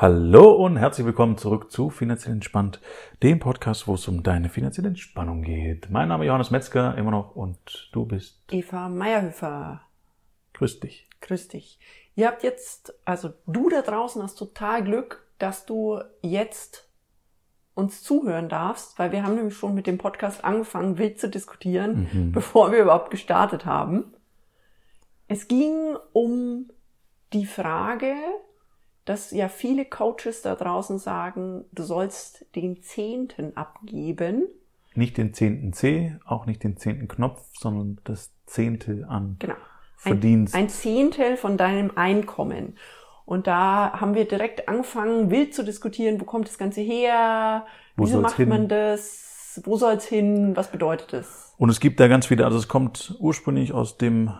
Hallo und herzlich willkommen zurück zu Finanziell Entspannt, dem Podcast, wo es um deine finanzielle Entspannung geht. Mein Name ist Johannes Metzger, immer noch, und du bist Eva Meierhöfer. Grüß dich. Grüß dich. Ihr habt jetzt, also du da draußen hast total Glück, dass du jetzt uns zuhören darfst, weil wir haben nämlich schon mit dem Podcast angefangen, wild zu diskutieren, mhm. bevor wir überhaupt gestartet haben. Es ging um die Frage, dass ja viele Coaches da draußen sagen, du sollst den Zehnten abgeben. Nicht den zehnten C, auch nicht den zehnten Knopf, sondern das Zehntel an genau. Verdienst. Ein, ein Zehntel von deinem Einkommen. Und da haben wir direkt angefangen, wild zu diskutieren, wo kommt das Ganze her, wo wieso macht hin? man das, wo soll es hin, was bedeutet es? Und es gibt da ganz viele, also es kommt ursprünglich aus dem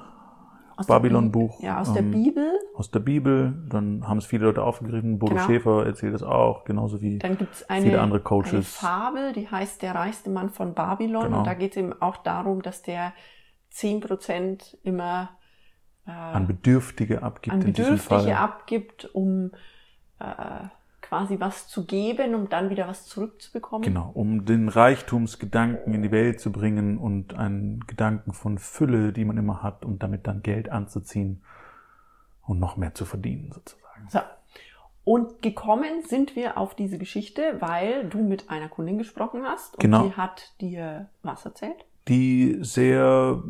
Babylon-Buch. Ja, aus der ähm, Bibel. Aus der Bibel. Dann haben es viele Leute aufgegriffen. Bodo genau. Schäfer erzählt es auch, genauso wie Dann gibt's eine, viele andere Coaches. Eine Fabel, die heißt Der reichste Mann von Babylon. Genau. Und da geht es eben auch darum, dass der zehn Prozent immer äh, an Bedürftige abgibt. An Bedürftige abgibt, um äh, quasi was zu geben, um dann wieder was zurückzubekommen. Genau, um den Reichtumsgedanken in die Welt zu bringen und einen Gedanken von Fülle, die man immer hat, um damit dann Geld anzuziehen und noch mehr zu verdienen sozusagen. So. Und gekommen sind wir auf diese Geschichte, weil du mit einer Kundin gesprochen hast und genau. die hat dir was erzählt? Die sehr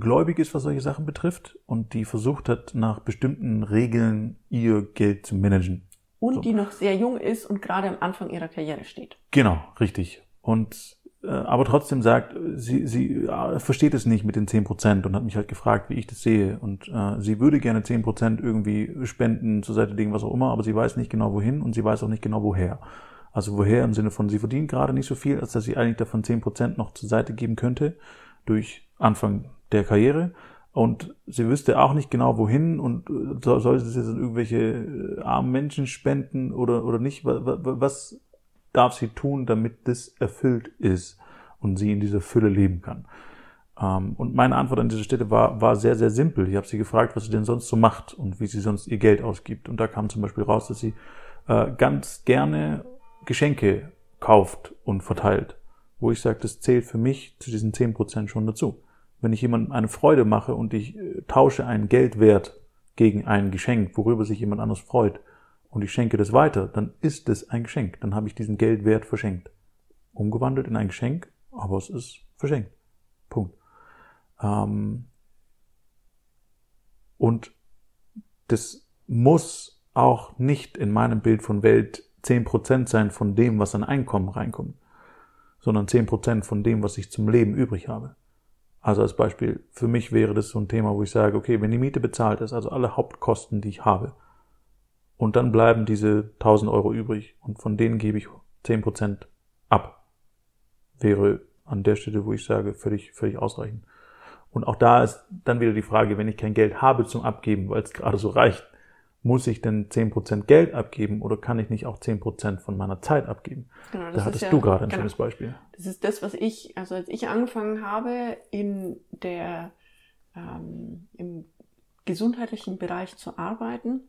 gläubig ist, was solche Sachen betrifft und die versucht hat, nach bestimmten Regeln ihr Geld zu managen. Und so. die noch sehr jung ist und gerade am Anfang ihrer Karriere steht. Genau, richtig. Und äh, aber trotzdem sagt, sie, sie äh, versteht es nicht mit den zehn Prozent und hat mich halt gefragt, wie ich das sehe. Und äh, sie würde gerne zehn Prozent irgendwie spenden, zur Seite legen, was auch immer, aber sie weiß nicht genau wohin und sie weiß auch nicht genau woher. Also woher im Sinne von, sie verdient gerade nicht so viel, als dass sie eigentlich davon zehn Prozent noch zur Seite geben könnte durch Anfang der Karriere. Und sie wüsste auch nicht genau wohin und äh, soll, sie es jetzt an irgendwelche äh, armen Menschen spenden oder, oder nicht? Was darf sie tun, damit das erfüllt ist und sie in dieser Fülle leben kann? Ähm, und meine Antwort an dieser Stelle war, war sehr, sehr simpel. Ich habe sie gefragt, was sie denn sonst so macht und wie sie sonst ihr Geld ausgibt. Und da kam zum Beispiel raus, dass sie äh, ganz gerne Geschenke kauft und verteilt. Wo ich sage, das zählt für mich zu diesen zehn Prozent schon dazu wenn ich jemandem eine Freude mache und ich äh, tausche einen Geldwert gegen ein Geschenk, worüber sich jemand anders freut, und ich schenke das weiter, dann ist es ein Geschenk. Dann habe ich diesen Geldwert verschenkt. Umgewandelt in ein Geschenk, aber es ist verschenkt. Punkt. Ähm und das muss auch nicht in meinem Bild von Welt zehn Prozent sein von dem, was an Einkommen reinkommt, sondern zehn Prozent von dem, was ich zum Leben übrig habe. Also als Beispiel, für mich wäre das so ein Thema, wo ich sage, okay, wenn die Miete bezahlt ist, also alle Hauptkosten, die ich habe, und dann bleiben diese 1000 Euro übrig und von denen gebe ich 10% ab, wäre an der Stelle, wo ich sage, völlig, völlig ausreichend. Und auch da ist dann wieder die Frage, wenn ich kein Geld habe zum Abgeben, weil es gerade so reicht, muss ich denn 10% Geld abgeben oder kann ich nicht auch 10% von meiner Zeit abgeben? Genau, da hattest ja, du gerade ein genau, schönes Beispiel. Das ist das, was ich, also als ich angefangen habe, in der, ähm, im gesundheitlichen Bereich zu arbeiten,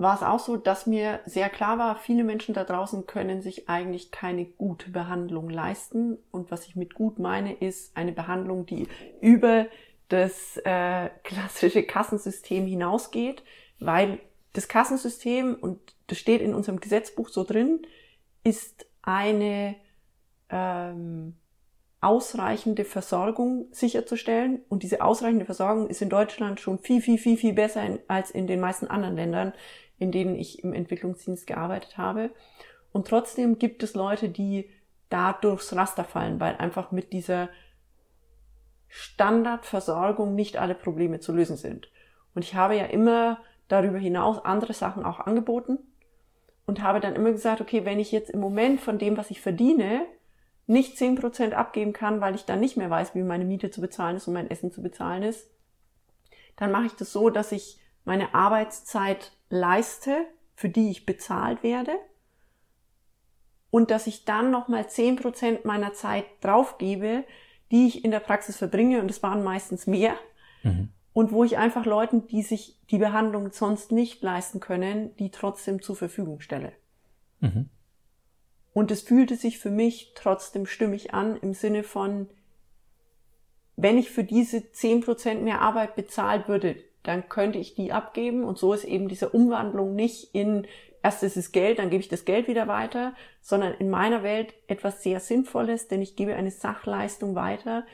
war es auch so, dass mir sehr klar war, viele Menschen da draußen können sich eigentlich keine gute Behandlung leisten. Und was ich mit gut meine, ist eine Behandlung, die über das äh, klassische Kassensystem hinausgeht, weil das Kassensystem, und das steht in unserem Gesetzbuch so drin, ist eine ähm, ausreichende Versorgung sicherzustellen. Und diese ausreichende Versorgung ist in Deutschland schon viel, viel, viel, viel besser in, als in den meisten anderen Ländern, in denen ich im Entwicklungsdienst gearbeitet habe. Und trotzdem gibt es Leute, die da durchs Raster fallen, weil einfach mit dieser Standardversorgung nicht alle Probleme zu lösen sind. Und ich habe ja immer darüber hinaus andere Sachen auch angeboten und habe dann immer gesagt, okay, wenn ich jetzt im Moment von dem, was ich verdiene, nicht zehn Prozent abgeben kann, weil ich dann nicht mehr weiß, wie meine Miete zu bezahlen ist und mein Essen zu bezahlen ist, dann mache ich das so, dass ich meine Arbeitszeit leiste, für die ich bezahlt werde und dass ich dann nochmal zehn Prozent meiner Zeit draufgebe, die ich in der Praxis verbringe, und es waren meistens mehr, mhm. und wo ich einfach Leuten, die sich die Behandlung sonst nicht leisten können, die trotzdem zur Verfügung stelle. Mhm. Und es fühlte sich für mich trotzdem stimmig an im Sinne von, wenn ich für diese zehn Prozent mehr Arbeit bezahlt würde, dann könnte ich die abgeben. Und so ist eben diese Umwandlung nicht in, erst ist es Geld, dann gebe ich das Geld wieder weiter, sondern in meiner Welt etwas sehr Sinnvolles, denn ich gebe eine Sachleistung weiter,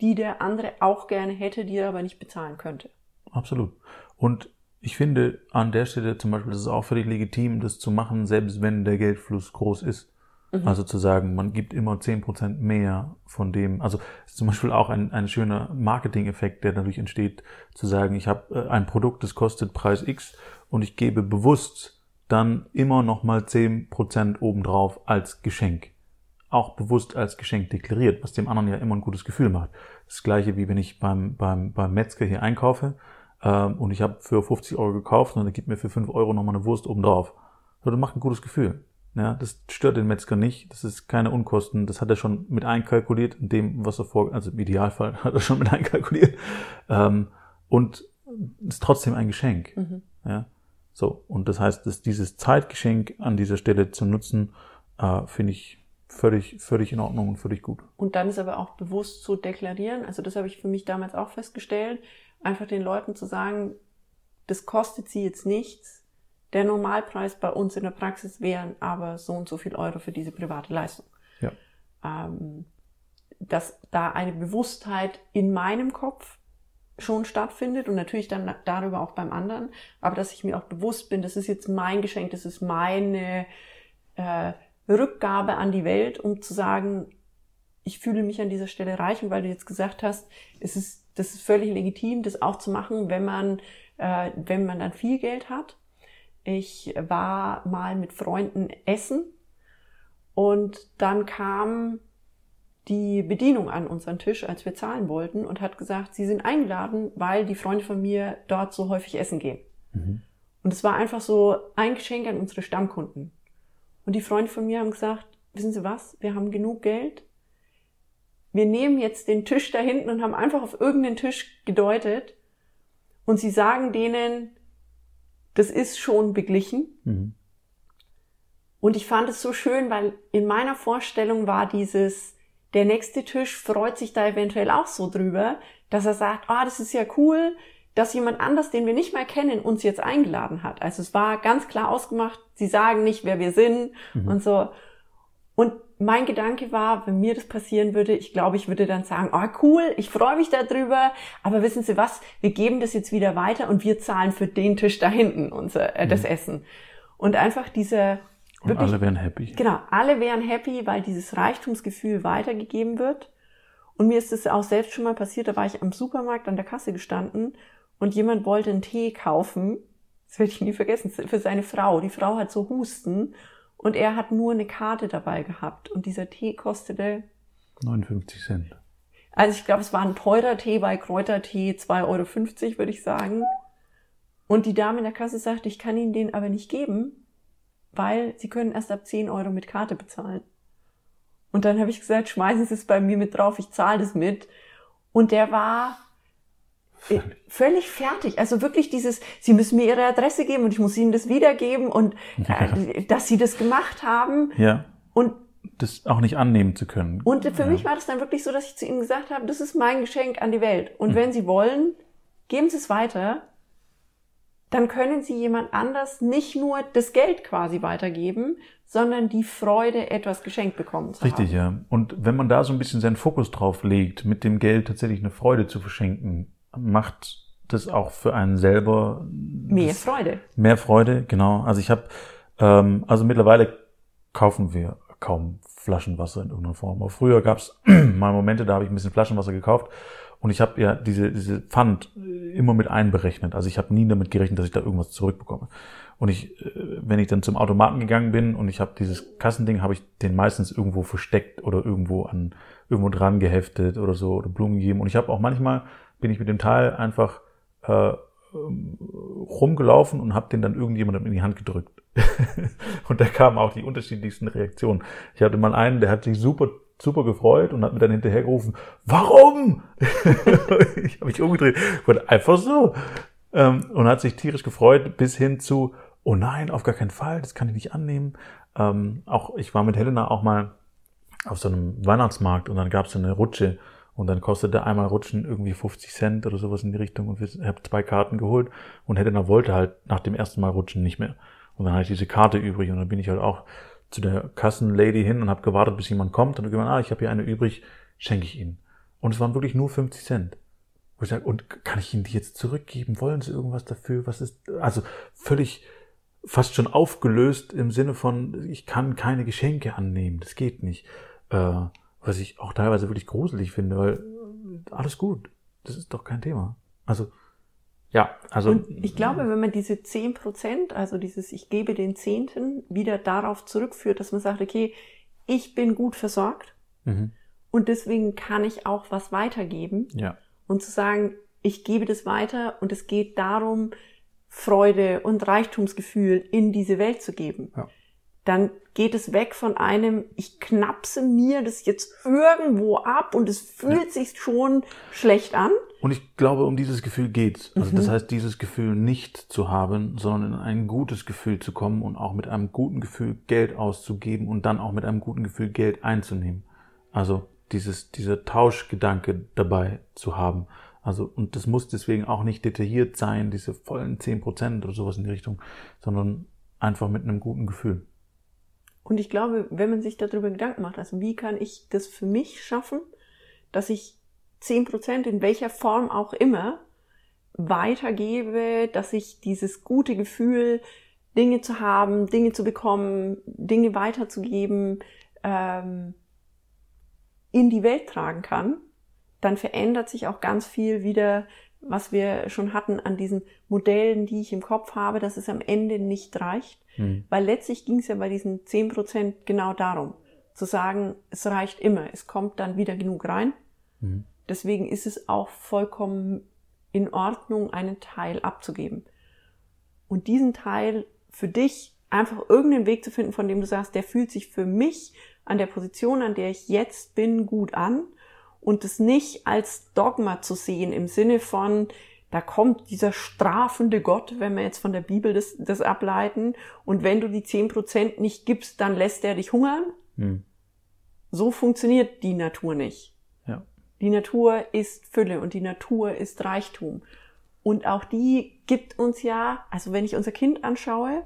die der andere auch gerne hätte, die er aber nicht bezahlen könnte. Absolut. Und ich finde an der Stelle zum Beispiel, das ist auch völlig legitim, das zu machen, selbst wenn der Geldfluss groß ist. Mhm. Also zu sagen, man gibt immer zehn Prozent mehr von dem, also zum Beispiel auch ein, ein schöner Marketing-Effekt, der dadurch entsteht, zu sagen, ich habe äh, ein Produkt, das kostet Preis X und ich gebe bewusst dann immer nochmal Prozent obendrauf als Geschenk auch bewusst als Geschenk deklariert, was dem anderen ja immer ein gutes Gefühl macht. Das gleiche wie wenn ich beim, beim, beim Metzger hier einkaufe ähm, und ich habe für 50 Euro gekauft und er gibt mir für 5 Euro nochmal eine Wurst obendrauf. So, das macht ein gutes Gefühl. Ja, das stört den Metzger nicht, das ist keine Unkosten, das hat er schon mit einkalkuliert, in dem, was er vor, also im Idealfall hat er schon mit einkalkuliert. Ähm, und ist trotzdem ein Geschenk. Mhm. Ja, so. Und das heißt, dass dieses Zeitgeschenk an dieser Stelle zu nutzen, äh, finde ich völlig, völlig in Ordnung und völlig gut. Und dann ist aber auch bewusst zu deklarieren, also das habe ich für mich damals auch festgestellt, einfach den Leuten zu sagen, das kostet sie jetzt nichts. Der Normalpreis bei uns in der Praxis wären aber so und so viel Euro für diese private Leistung. Ja. Ähm, dass da eine Bewusstheit in meinem Kopf schon stattfindet und natürlich dann darüber auch beim anderen, aber dass ich mir auch bewusst bin, das ist jetzt mein Geschenk, das ist meine äh, Rückgabe an die Welt, um zu sagen, ich fühle mich an dieser Stelle reich und weil du jetzt gesagt hast, es ist, das ist völlig legitim, das auch zu machen, wenn man, äh, wenn man dann viel Geld hat. Ich war mal mit Freunden essen und dann kam die Bedienung an unseren Tisch, als wir zahlen wollten und hat gesagt, sie sind eingeladen, weil die Freunde von mir dort so häufig essen gehen. Mhm. Und es war einfach so ein Geschenk an unsere Stammkunden. Und die Freunde von mir haben gesagt, wissen Sie was, wir haben genug Geld. Wir nehmen jetzt den Tisch da hinten und haben einfach auf irgendeinen Tisch gedeutet. Und sie sagen denen, das ist schon beglichen. Mhm. Und ich fand es so schön, weil in meiner Vorstellung war dieses, der nächste Tisch freut sich da eventuell auch so drüber, dass er sagt, ah, oh, das ist ja cool, dass jemand anders, den wir nicht mehr kennen, uns jetzt eingeladen hat. Also es war ganz klar ausgemacht, sie sagen nicht, wer wir sind mhm. und so. Und mein Gedanke war, wenn mir das passieren würde, ich glaube, ich würde dann sagen, oh cool, ich freue mich darüber, aber wissen Sie was, wir geben das jetzt wieder weiter und wir zahlen für den Tisch da hinten unser, äh, das mhm. Essen. Und einfach diese und wirklich, alle wären happy. Genau, alle wären happy, weil dieses Reichtumsgefühl weitergegeben wird. Und mir ist es auch selbst schon mal passiert, da war ich am Supermarkt an der Kasse gestanden und jemand wollte einen Tee kaufen, das werde ich nie vergessen, für seine Frau. Die Frau hat so Husten und er hat nur eine Karte dabei gehabt und dieser Tee kostete 59 Cent. Also ich glaube, es war ein teurer Tee bei Kräutertee, 2,50 Euro, würde ich sagen. Und die Dame in der Kasse sagte, ich kann Ihnen den aber nicht geben, weil Sie können erst ab 10 Euro mit Karte bezahlen. Und dann habe ich gesagt, schmeißen Sie es bei mir mit drauf, ich zahle das mit. Und der war Völlig. völlig fertig. Also wirklich dieses, sie müssen mir ihre Adresse geben und ich muss ihnen das wiedergeben und äh, dass sie das gemacht haben. Ja. Und das auch nicht annehmen zu können. Und für ja. mich war das dann wirklich so, dass ich zu ihnen gesagt habe, das ist mein Geschenk an die Welt. Und mhm. wenn sie wollen, geben sie es weiter. Dann können sie jemand anders nicht nur das Geld quasi weitergeben, sondern die Freude, etwas geschenkt bekommen zu Richtig, haben. ja. Und wenn man da so ein bisschen seinen Fokus drauf legt, mit dem Geld tatsächlich eine Freude zu verschenken, macht das auch für einen selber mehr Freude. Mehr Freude, genau. Also ich habe, ähm, also mittlerweile kaufen wir kaum Flaschenwasser in irgendeiner Form. Aber früher gab es mal Momente, da habe ich ein bisschen Flaschenwasser gekauft und ich habe ja diese, diese Pfand immer mit einberechnet. Also ich habe nie damit gerechnet, dass ich da irgendwas zurückbekomme. Und ich, äh, wenn ich dann zum Automaten gegangen bin und ich habe dieses Kassending, habe ich den meistens irgendwo versteckt oder irgendwo an irgendwo dran geheftet oder so oder Blumen gegeben. Und ich habe auch manchmal bin ich mit dem Teil einfach äh, rumgelaufen und habe den dann irgendjemandem in die Hand gedrückt. und da kamen auch die unterschiedlichsten Reaktionen. Ich hatte mal einen, der hat sich super super gefreut und hat mir dann hinterher gerufen, warum? ich habe mich umgedreht, wurde einfach so. Ähm, und hat sich tierisch gefreut bis hin zu, oh nein, auf gar keinen Fall, das kann ich nicht annehmen. Ähm, auch ich war mit Helena auch mal auf so einem Weihnachtsmarkt und dann gab es eine Rutsche und dann kostete einmal Rutschen irgendwie 50 Cent oder sowas in die Richtung und ich habe zwei Karten geholt und Helena wollte halt nach dem ersten Mal rutschen nicht mehr. Und dann hatte ich diese Karte übrig und dann bin ich halt auch zu der Kassenlady hin und habe gewartet, bis jemand kommt und gemeint, ah, ich habe hier eine übrig, schenke ich Ihnen. Und es waren wirklich nur 50 Cent. Wo ich sage, und kann ich Ihnen die jetzt zurückgeben? Wollen Sie irgendwas dafür? Was ist, also völlig fast schon aufgelöst im Sinne von, ich kann keine Geschenke annehmen, das geht nicht. Äh, was ich auch teilweise wirklich gruselig finde, weil äh, alles gut, das ist doch kein Thema. Also, ja, also. Und ich glaube, wenn man diese zehn Prozent, also dieses Ich gebe den Zehnten, wieder darauf zurückführt, dass man sagt, okay, ich bin gut versorgt mhm. und deswegen kann ich auch was weitergeben. Ja. Und zu sagen, ich gebe das weiter und es geht darum, Freude und Reichtumsgefühl in diese Welt zu geben. Ja dann geht es weg von einem, ich knapse mir das jetzt irgendwo ab und es fühlt ja. sich schon schlecht an. Und ich glaube, um dieses Gefühl geht's. Also mhm. das heißt, dieses Gefühl nicht zu haben, sondern in ein gutes Gefühl zu kommen und auch mit einem guten Gefühl Geld auszugeben und dann auch mit einem guten Gefühl Geld einzunehmen. Also dieses, dieser Tauschgedanke dabei zu haben. Also, und das muss deswegen auch nicht detailliert sein, diese vollen zehn Prozent oder sowas in die Richtung, sondern einfach mit einem guten Gefühl. Und ich glaube, wenn man sich darüber Gedanken macht, also wie kann ich das für mich schaffen, dass ich zehn Prozent in welcher Form auch immer weitergebe, dass ich dieses gute Gefühl, Dinge zu haben, Dinge zu bekommen, Dinge weiterzugeben, ähm, in die Welt tragen kann, dann verändert sich auch ganz viel wieder was wir schon hatten an diesen Modellen, die ich im Kopf habe, dass es am Ende nicht reicht. Mhm. Weil letztlich ging es ja bei diesen zehn Prozent genau darum, zu sagen, es reicht immer, es kommt dann wieder genug rein. Mhm. Deswegen ist es auch vollkommen in Ordnung, einen Teil abzugeben. Und diesen Teil für dich einfach irgendeinen Weg zu finden, von dem du sagst, der fühlt sich für mich an der Position, an der ich jetzt bin, gut an und es nicht als Dogma zu sehen im Sinne von, da kommt dieser strafende Gott, wenn wir jetzt von der Bibel das, das ableiten, und wenn du die zehn Prozent nicht gibst, dann lässt er dich hungern. Hm. So funktioniert die Natur nicht. Ja. Die Natur ist Fülle und die Natur ist Reichtum. Und auch die gibt uns ja, also wenn ich unser Kind anschaue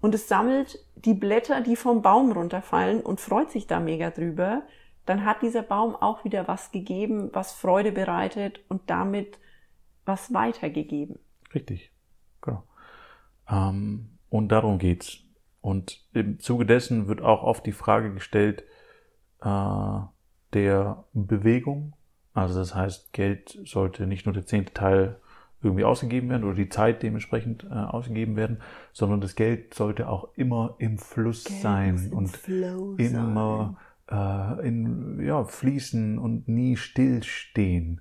und es sammelt die Blätter, die vom Baum runterfallen und freut sich da mega drüber, dann hat dieser Baum auch wieder was gegeben, was Freude bereitet und damit was weitergegeben. Richtig, genau. Ähm, und darum geht's. Und im Zuge dessen wird auch oft die Frage gestellt äh, der Bewegung. Also das heißt, Geld sollte nicht nur der zehnte Teil irgendwie ausgegeben werden oder die Zeit dementsprechend äh, ausgegeben werden, sondern das Geld sollte auch immer im Fluss Geld sein und immer sein äh, in, ja, fließen und nie stillstehen.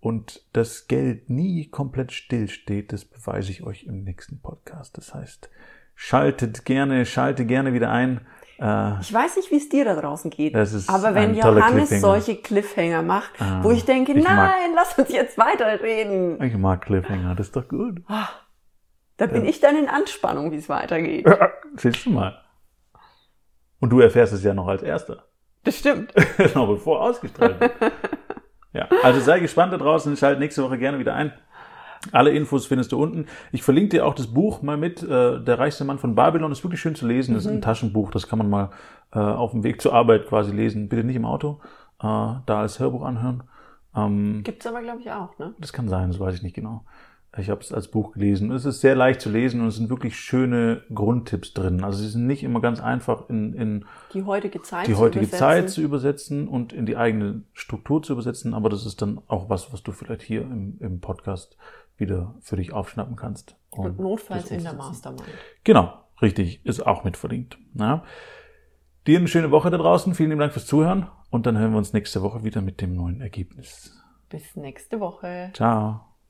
Und das Geld nie komplett stillsteht, das beweise ich euch im nächsten Podcast. Das heißt, schaltet gerne, schalte gerne wieder ein. Äh, ich weiß nicht, wie es dir da draußen geht, aber wenn Johannes Cliffhanger. solche Cliffhanger macht, ah, wo ich denke, ich nein, mag, lass uns jetzt weiterreden. Ich mag Cliffhanger, das ist doch gut. Ah, da bin ja. ich dann in Anspannung, wie es weitergeht. Siehst du mal. Und du erfährst es ja noch als Erster. Das stimmt. noch bevor ausgestrahlt wird. ja, also sei gespannt da draußen. Schalt nächste Woche gerne wieder ein. Alle Infos findest du unten. Ich verlinke dir auch das Buch mal mit. Äh, Der reichste Mann von Babylon ist wirklich schön zu lesen. Das ist ein mhm. Taschenbuch. Das kann man mal äh, auf dem Weg zur Arbeit quasi lesen. Bitte nicht im Auto. Äh, da als Hörbuch anhören. Ähm, Gibt's aber, glaube ich, auch, ne? Das kann sein, das weiß ich nicht genau. Ich habe es als Buch gelesen. Es ist sehr leicht zu lesen und es sind wirklich schöne Grundtipps drin. Also sie sind nicht immer ganz einfach in, in die heutige Zeit, die heutige zu Zeit zu übersetzen und in die eigene Struktur zu übersetzen. Aber das ist dann auch was, was du vielleicht hier im, im Podcast wieder für dich aufschnappen kannst. Und, und notfalls in der Mastermind. Genau, richtig, ist auch mit verlinkt. Ja. Dir eine schöne Woche da draußen. Vielen lieben Dank fürs Zuhören und dann hören wir uns nächste Woche wieder mit dem neuen Ergebnis. Bis nächste Woche. Ciao.